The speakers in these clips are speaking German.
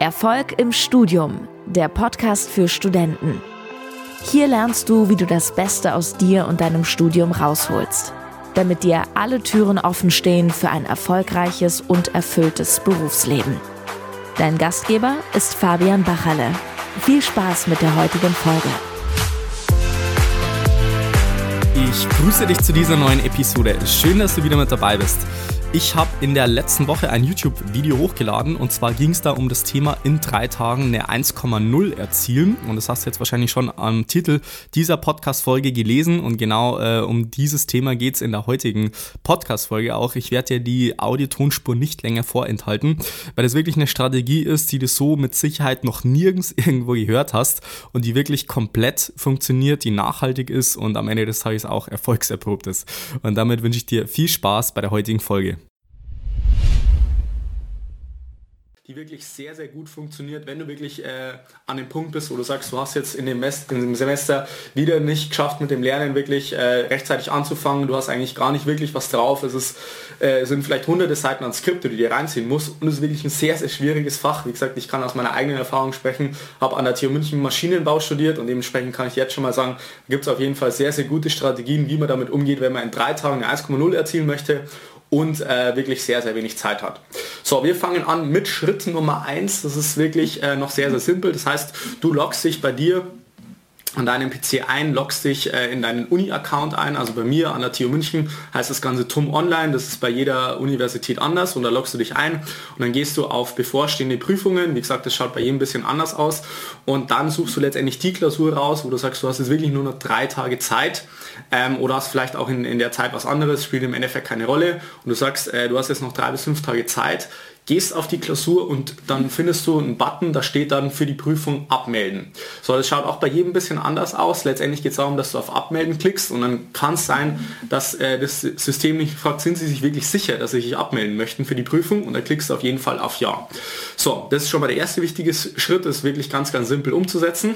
Erfolg im Studium, der Podcast für Studenten. Hier lernst du, wie du das Beste aus dir und deinem Studium rausholst, damit dir alle Türen offen stehen für ein erfolgreiches und erfülltes Berufsleben. Dein Gastgeber ist Fabian Bachalle. Viel Spaß mit der heutigen Folge. Ich grüße dich zu dieser neuen Episode. Schön, dass du wieder mit dabei bist. Ich habe in der letzten Woche ein YouTube-Video hochgeladen und zwar ging es da um das Thema in drei Tagen eine 1,0 erzielen. Und das hast du jetzt wahrscheinlich schon am Titel dieser Podcast-Folge gelesen und genau äh, um dieses Thema geht es in der heutigen Podcast-Folge auch. Ich werde dir die Audiotonspur nicht länger vorenthalten, weil das wirklich eine Strategie ist, die du so mit Sicherheit noch nirgends irgendwo gehört hast und die wirklich komplett funktioniert, die nachhaltig ist und am Ende des Tages auch erfolgserprobt ist. Und damit wünsche ich dir viel Spaß bei der heutigen Folge. Die wirklich sehr, sehr gut funktioniert, wenn du wirklich äh, an dem Punkt bist, wo du sagst, du hast jetzt in dem, Mest in dem Semester wieder nicht geschafft, mit dem Lernen wirklich äh, rechtzeitig anzufangen, du hast eigentlich gar nicht wirklich was drauf, es ist, äh, sind vielleicht hunderte Seiten an Skripte, die du dir reinziehen musst und es ist wirklich ein sehr, sehr schwieriges Fach. Wie gesagt, ich kann aus meiner eigenen Erfahrung sprechen, habe an der TU München Maschinenbau studiert und dementsprechend kann ich jetzt schon mal sagen, gibt es auf jeden Fall sehr, sehr gute Strategien, wie man damit umgeht, wenn man in drei Tagen eine 1,0 erzielen möchte und äh, wirklich sehr, sehr wenig Zeit hat. So, wir fangen an mit Schritt Nummer 1. Das ist wirklich äh, noch sehr, sehr simpel. Das heißt, du loggst dich bei dir an deinem PC ein, loggst dich äh, in deinen Uni-Account ein, also bei mir an der TU München heißt das Ganze TUM Online, das ist bei jeder Universität anders und da loggst du dich ein und dann gehst du auf bevorstehende Prüfungen, wie gesagt, das schaut bei jedem ein bisschen anders aus und dann suchst du letztendlich die Klausur raus, wo du sagst, du hast jetzt wirklich nur noch drei Tage Zeit ähm, oder hast vielleicht auch in, in der Zeit was anderes, spielt im Endeffekt keine Rolle und du sagst, äh, du hast jetzt noch drei bis fünf Tage Zeit, gehst auf die Klausur und dann findest du einen Button, da steht dann für die Prüfung abmelden. So, das schaut auch bei jedem ein bisschen anders aus. Letztendlich geht es darum, dass du auf Abmelden klickst und dann kann es sein, dass äh, das System nicht fragt, sind sie sich wirklich sicher, dass sie sich abmelden möchten für die Prüfung und da klickst du auf jeden Fall auf Ja. So, das ist schon mal der erste wichtige Schritt, das ist wirklich ganz, ganz simpel umzusetzen.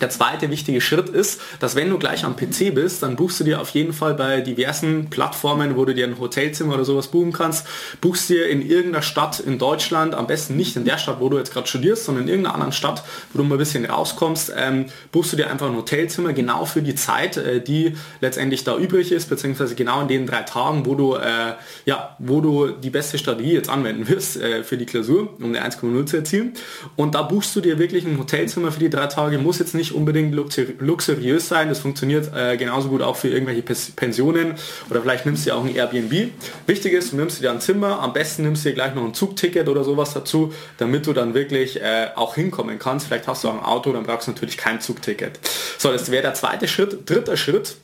Der zweite wichtige Schritt ist, dass wenn du gleich am PC bist, dann buchst du dir auf jeden Fall bei diversen Plattformen, wo du dir ein Hotelzimmer oder sowas buchen kannst, buchst dir in irgendeiner Stadt in Deutschland, am besten nicht in der Stadt, wo du jetzt gerade studierst, sondern in irgendeiner anderen Stadt, wo du mal ein bisschen rauskommst, ähm, buchst du dir einfach ein Hotelzimmer genau für die Zeit, äh, die letztendlich da übrig ist, beziehungsweise genau in den drei Tagen, wo du, äh, ja, wo du die beste Strategie jetzt anwenden wirst äh, für die Klausur, um eine 1,0 zu erzielen. Und da buchst du dir wirklich ein Hotelzimmer für die drei Tage, muss jetzt nicht unbedingt luxuriös sein, das funktioniert äh, genauso gut auch für irgendwelche Pensionen oder vielleicht nimmst du auch ein Airbnb. Wichtig ist, du nimmst dir ein Zimmer, am besten nimmst du dir gleich noch ein Zugticket oder sowas dazu, damit du dann wirklich äh, auch hinkommen kannst. Vielleicht hast du auch ein Auto, dann brauchst du natürlich kein Zugticket. So, das wäre der zweite Schritt. Dritter Schritt,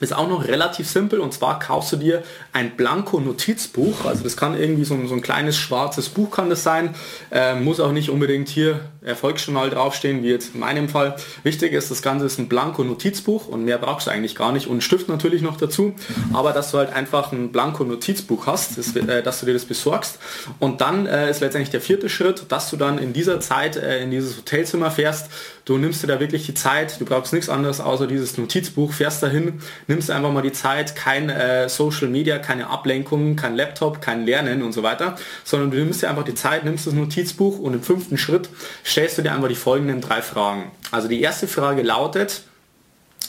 ist auch noch relativ simpel. Und zwar kaufst du dir ein Blanko-Notizbuch, also das kann irgendwie so ein, so ein, kleines schwarzes Buch kann das sein, äh, muss auch nicht unbedingt hier Erfolgsjournal draufstehen, wie jetzt in meinem Fall. Wichtig ist, das Ganze ist ein Blanko-Notizbuch und mehr brauchst du eigentlich gar nicht. Und Stift natürlich noch dazu, aber dass du halt einfach ein Blanko-Notizbuch hast, das, äh, dass du dir das besorgst. Und dann äh, ist letztendlich der vierte Schritt, dass du dann in dieser Zeit äh, in dieses Hotelzimmer fährst, du nimmst dir da wirklich die Zeit, du brauchst nichts anderes außer dieses Notizbuch, fährst dahin, nimmst einfach mal die Zeit, kein äh, Social Media, keine Ablenkungen, kein Laptop, kein Lernen und so weiter, sondern du nimmst dir einfach die Zeit, nimmst das Notizbuch und im fünften Schritt stellst du dir einfach die folgenden drei Fragen. Also die erste Frage lautet,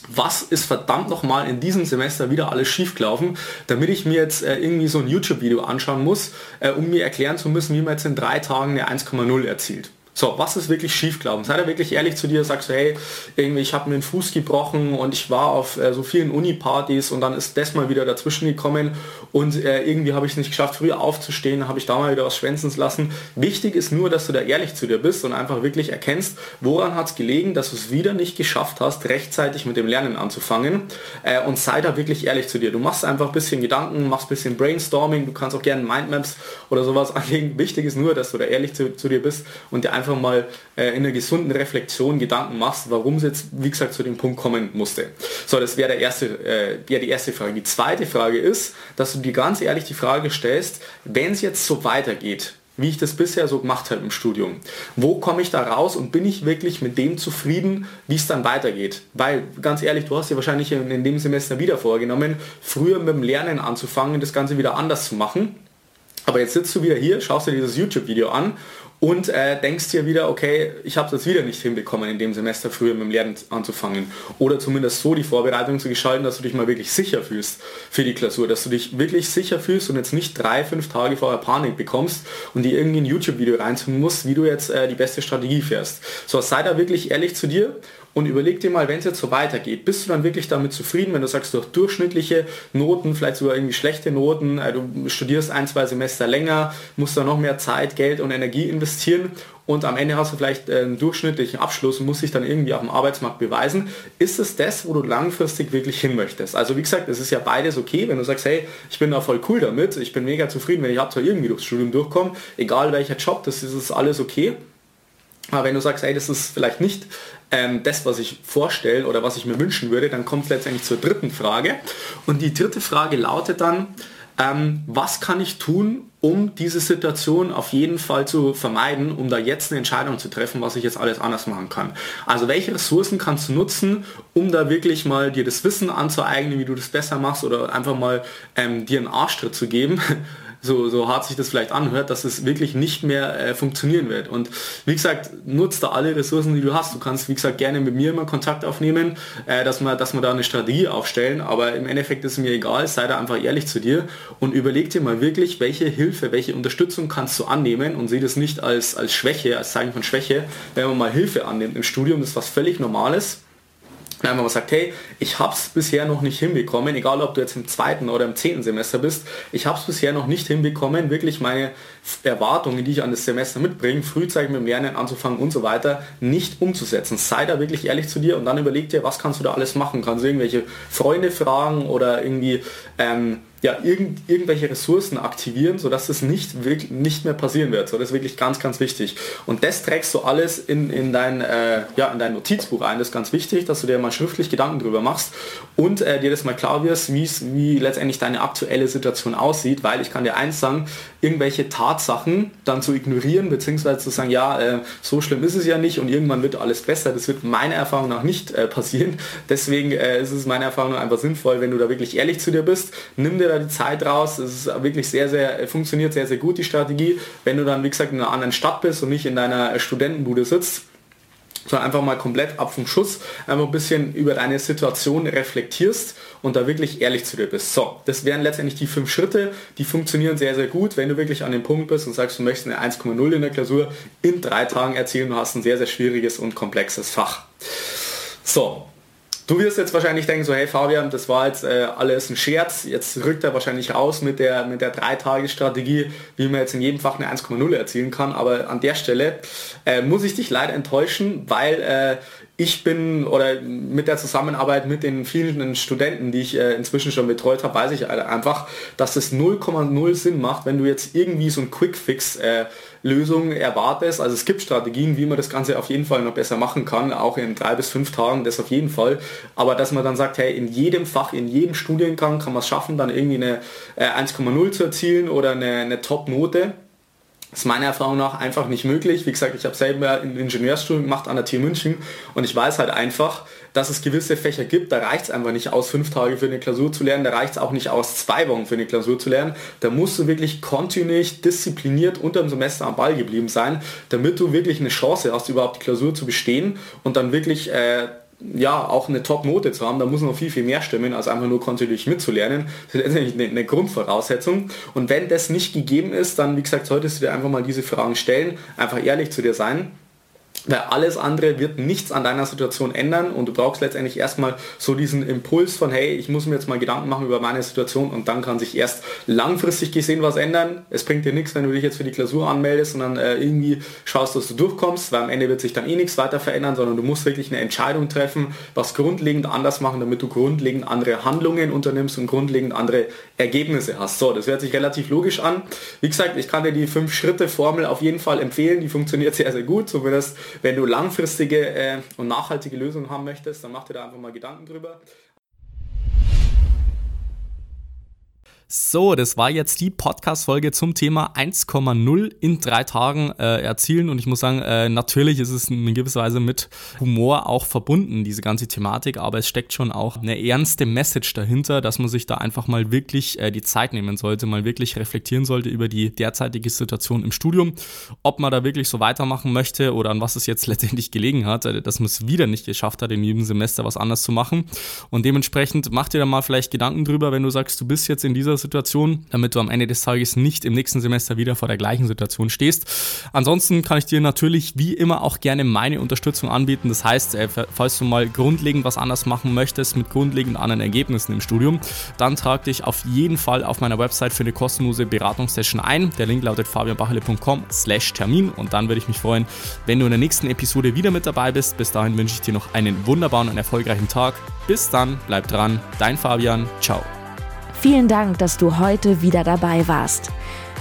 was ist verdammt nochmal in diesem Semester wieder alles schiefgelaufen, damit ich mir jetzt äh, irgendwie so ein YouTube-Video anschauen muss, äh, um mir erklären zu müssen, wie man jetzt in drei Tagen eine 1,0 erzielt. So, was ist wirklich schief glauben? Sei da wirklich ehrlich zu dir, sagst du, hey, irgendwie, ich habe mir den Fuß gebrochen und ich war auf äh, so vielen Uni-Partys und dann ist das mal wieder dazwischen gekommen und äh, irgendwie habe ich es nicht geschafft, früher aufzustehen, habe ich da mal wieder was schwänzen lassen. Wichtig ist nur, dass du da ehrlich zu dir bist und einfach wirklich erkennst, woran hat es gelegen, dass du es wieder nicht geschafft hast, rechtzeitig mit dem Lernen anzufangen äh, und sei da wirklich ehrlich zu dir. Du machst einfach ein bisschen Gedanken, machst ein bisschen Brainstorming, du kannst auch gerne Mindmaps oder sowas anlegen. Wichtig ist nur, dass du da ehrlich zu, zu dir bist und dir einfach einfach mal äh, in einer gesunden Reflexion Gedanken machst, warum es jetzt, wie gesagt, zu dem Punkt kommen musste. So, das wäre der erste, äh, wäre die erste Frage. Die zweite Frage ist, dass du dir ganz ehrlich die Frage stellst, wenn es jetzt so weitergeht, wie ich das bisher so gemacht habe im Studium. Wo komme ich da raus und bin ich wirklich mit dem zufrieden, wie es dann weitergeht? Weil, ganz ehrlich, du hast dir wahrscheinlich in, in dem Semester wieder vorgenommen, früher mit dem Lernen anzufangen, das Ganze wieder anders zu machen. Aber jetzt sitzt du wieder hier, schaust dir dieses YouTube-Video an und äh, denkst dir wieder, okay, ich habe das wieder nicht hinbekommen, in dem Semester früher mit dem Lernen anzufangen. Oder zumindest so die Vorbereitung zu gestalten, dass du dich mal wirklich sicher fühlst für die Klausur, dass du dich wirklich sicher fühlst und jetzt nicht drei, fünf Tage vorher Panik bekommst und dir irgendwie ein YouTube-Video reinziehen musst, wie du jetzt äh, die beste Strategie fährst. So, sei da wirklich ehrlich zu dir und überleg dir mal, wenn es jetzt so weitergeht, bist du dann wirklich damit zufrieden, wenn du sagst, durch durchschnittliche Noten, vielleicht sogar irgendwie schlechte Noten, äh, du studierst ein, zwei Semester länger, musst da noch mehr Zeit, Geld und Energie investieren und am Ende hast du vielleicht äh, einen durchschnittlichen Abschluss und musst dich dann irgendwie auf dem Arbeitsmarkt beweisen. Ist es das, wo du langfristig wirklich hin möchtest? Also wie gesagt, es ist ja beides okay, wenn du sagst, hey, ich bin da voll cool damit, ich bin mega zufrieden, wenn ich ab irgendwie durchs Studium durchkomme, egal welcher Job, das ist alles okay. Aber wenn du sagst, hey, das ist vielleicht nicht ähm, das, was ich vorstelle oder was ich mir wünschen würde, dann kommt es letztendlich zur dritten Frage. Und die dritte Frage lautet dann, ähm, was kann ich tun, um diese Situation auf jeden Fall zu vermeiden, um da jetzt eine Entscheidung zu treffen, was ich jetzt alles anders machen kann. Also welche Ressourcen kannst du nutzen, um da wirklich mal dir das Wissen anzueignen, wie du das besser machst oder einfach mal ähm, dir einen Arschtritt zu geben, so, so hart sich das vielleicht anhört, dass es wirklich nicht mehr äh, funktionieren wird. Und wie gesagt, nutzt da alle Ressourcen, die du hast. Du kannst, wie gesagt, gerne mit mir immer Kontakt aufnehmen, äh, dass, wir, dass wir da eine Strategie aufstellen. Aber im Endeffekt ist es mir egal, sei da einfach ehrlich zu dir und überleg dir mal wirklich, welche Hilfe, welche Unterstützung kannst du annehmen und sieh das nicht als, als Schwäche, als Zeichen von Schwäche, wenn man mal Hilfe annimmt im Studium. Das ist was völlig Normales wenn man sagt, hey, ich habe es bisher noch nicht hinbekommen, egal ob du jetzt im zweiten oder im zehnten Semester bist, ich habe es bisher noch nicht hinbekommen, wirklich meine Erwartungen, die ich an das Semester mitbringe, frühzeitig mit dem Lernen anzufangen und so weiter, nicht umzusetzen. Sei da wirklich ehrlich zu dir und dann überleg dir, was kannst du da alles machen. Kannst du irgendwelche Freunde fragen oder irgendwie ähm, ja, irgend, irgendwelche Ressourcen aktivieren, sodass das nicht, wirklich, nicht mehr passieren wird. So, das ist wirklich ganz, ganz wichtig. Und das trägst du alles in, in, dein, äh, ja, in dein Notizbuch ein. Das ist ganz wichtig, dass du dir mal schriftlich Gedanken drüber machst und äh, dir das mal klar wirst, wie letztendlich deine aktuelle Situation aussieht, weil ich kann dir eins sagen, irgendwelche Tatsachen dann zu ignorieren, beziehungsweise zu sagen, ja, äh, so schlimm ist es ja nicht und irgendwann wird alles besser, das wird meiner Erfahrung nach nicht äh, passieren. Deswegen äh, ist es meiner Erfahrung nach einfach sinnvoll, wenn du da wirklich ehrlich zu dir bist, nimm dir da die Zeit raus. Es ist wirklich sehr, sehr, funktioniert sehr, sehr gut, die Strategie. Wenn du dann, wie gesagt, in einer anderen Stadt bist und nicht in deiner Studentenbude sitzt, sondern einfach mal komplett ab vom Schuss, einfach ein bisschen über deine Situation reflektierst und da wirklich ehrlich zu dir bist. So, das wären letztendlich die fünf Schritte, die funktionieren sehr, sehr gut, wenn du wirklich an dem Punkt bist und sagst, du möchtest eine 1,0 in der Klausur in drei Tagen erzielen, du hast ein sehr, sehr schwieriges und komplexes Fach. So, Du wirst jetzt wahrscheinlich denken, so hey Fabian, das war jetzt äh, alles ein Scherz, jetzt rückt er wahrscheinlich raus mit der, mit der Drei-Tage-Strategie, wie man jetzt in jedem Fach eine 1,0 erzielen kann, aber an der Stelle äh, muss ich dich leider enttäuschen, weil äh, ich bin oder mit der Zusammenarbeit mit den vielen Studenten, die ich äh, inzwischen schon betreut habe, weiß ich einfach, dass es 0,0 Sinn macht, wenn du jetzt irgendwie so ein Quick-Fix äh, Lösung erwartest. Also es gibt Strategien, wie man das Ganze auf jeden Fall noch besser machen kann, auch in drei bis fünf Tagen, das auf jeden Fall. Aber dass man dann sagt, hey, in jedem Fach, in jedem Studiengang kann man es schaffen, dann irgendwie eine äh, 1,0 zu erzielen oder eine, eine Top-Note ist meiner Erfahrung nach einfach nicht möglich. Wie gesagt, ich habe selber ein Ingenieurstudium gemacht an der TU München und ich weiß halt einfach, dass es gewisse Fächer gibt, da reicht es einfach nicht aus, fünf Tage für eine Klausur zu lernen, da reicht es auch nicht aus, zwei Wochen für eine Klausur zu lernen. Da musst du wirklich kontinuierlich, diszipliniert unter dem Semester am Ball geblieben sein, damit du wirklich eine Chance hast, überhaupt die Klausur zu bestehen und dann wirklich äh, ja, auch eine Top-Note zu haben, da muss noch viel, viel mehr stimmen, als einfach nur kontinuierlich mitzulernen. Das ist letztendlich eine, eine, Grundvoraussetzung. Und wenn das nicht gegeben ist, dann, wie gesagt, solltest du dir einfach mal diese Fragen stellen, einfach ehrlich zu dir sein weil alles andere wird nichts an deiner Situation ändern und du brauchst letztendlich erstmal so diesen Impuls von, hey, ich muss mir jetzt mal Gedanken machen über meine Situation und dann kann sich erst langfristig gesehen was ändern. Es bringt dir nichts, wenn du dich jetzt für die Klausur anmeldest, sondern äh, irgendwie schaust, dass du durchkommst, weil am Ende wird sich dann eh nichts weiter verändern, sondern du musst wirklich eine Entscheidung treffen, was grundlegend anders machen, damit du grundlegend andere Handlungen unternimmst und grundlegend andere Ergebnisse hast. So, das hört sich relativ logisch an. Wie gesagt, ich kann dir die fünf Schritte Formel auf jeden Fall empfehlen, die funktioniert sehr, sehr gut, zumindest wenn du langfristige äh, und nachhaltige Lösungen haben möchtest, dann mach dir da einfach mal Gedanken drüber. So, das war jetzt die Podcast-Folge zum Thema 1,0 in drei Tagen äh, erzielen. Und ich muss sagen, äh, natürlich ist es in gewisser Weise mit Humor auch verbunden, diese ganze Thematik, aber es steckt schon auch eine ernste Message dahinter, dass man sich da einfach mal wirklich äh, die Zeit nehmen sollte, mal wirklich reflektieren sollte über die derzeitige Situation im Studium, ob man da wirklich so weitermachen möchte oder an was es jetzt letztendlich gelegen hat, äh, dass man es wieder nicht geschafft hat, in jedem Semester was anders zu machen. Und dementsprechend mach dir da mal vielleicht Gedanken drüber, wenn du sagst, du bist jetzt in dieser Situation, damit du am Ende des Tages nicht im nächsten Semester wieder vor der gleichen Situation stehst. Ansonsten kann ich dir natürlich wie immer auch gerne meine Unterstützung anbieten. Das heißt, äh, falls du mal grundlegend was anders machen möchtest mit grundlegend anderen Ergebnissen im Studium, dann trag dich auf jeden Fall auf meiner Website für eine kostenlose Beratungssession ein. Der Link lautet fabianbachele.com slash Termin und dann würde ich mich freuen, wenn du in der nächsten Episode wieder mit dabei bist. Bis dahin wünsche ich dir noch einen wunderbaren und erfolgreichen Tag. Bis dann, bleib dran, dein Fabian, ciao. Vielen Dank, dass du heute wieder dabei warst.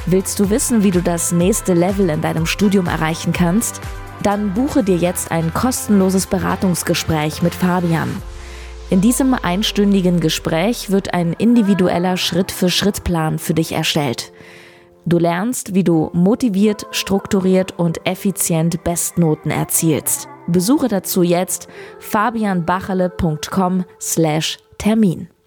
Willst du wissen, wie du das nächste Level in deinem Studium erreichen kannst? Dann buche dir jetzt ein kostenloses Beratungsgespräch mit Fabian. In diesem einstündigen Gespräch wird ein individueller Schritt-für-Schritt-Plan für dich erstellt. Du lernst, wie du motiviert, strukturiert und effizient Bestnoten erzielst. Besuche dazu jetzt fabianbachele.com/termin.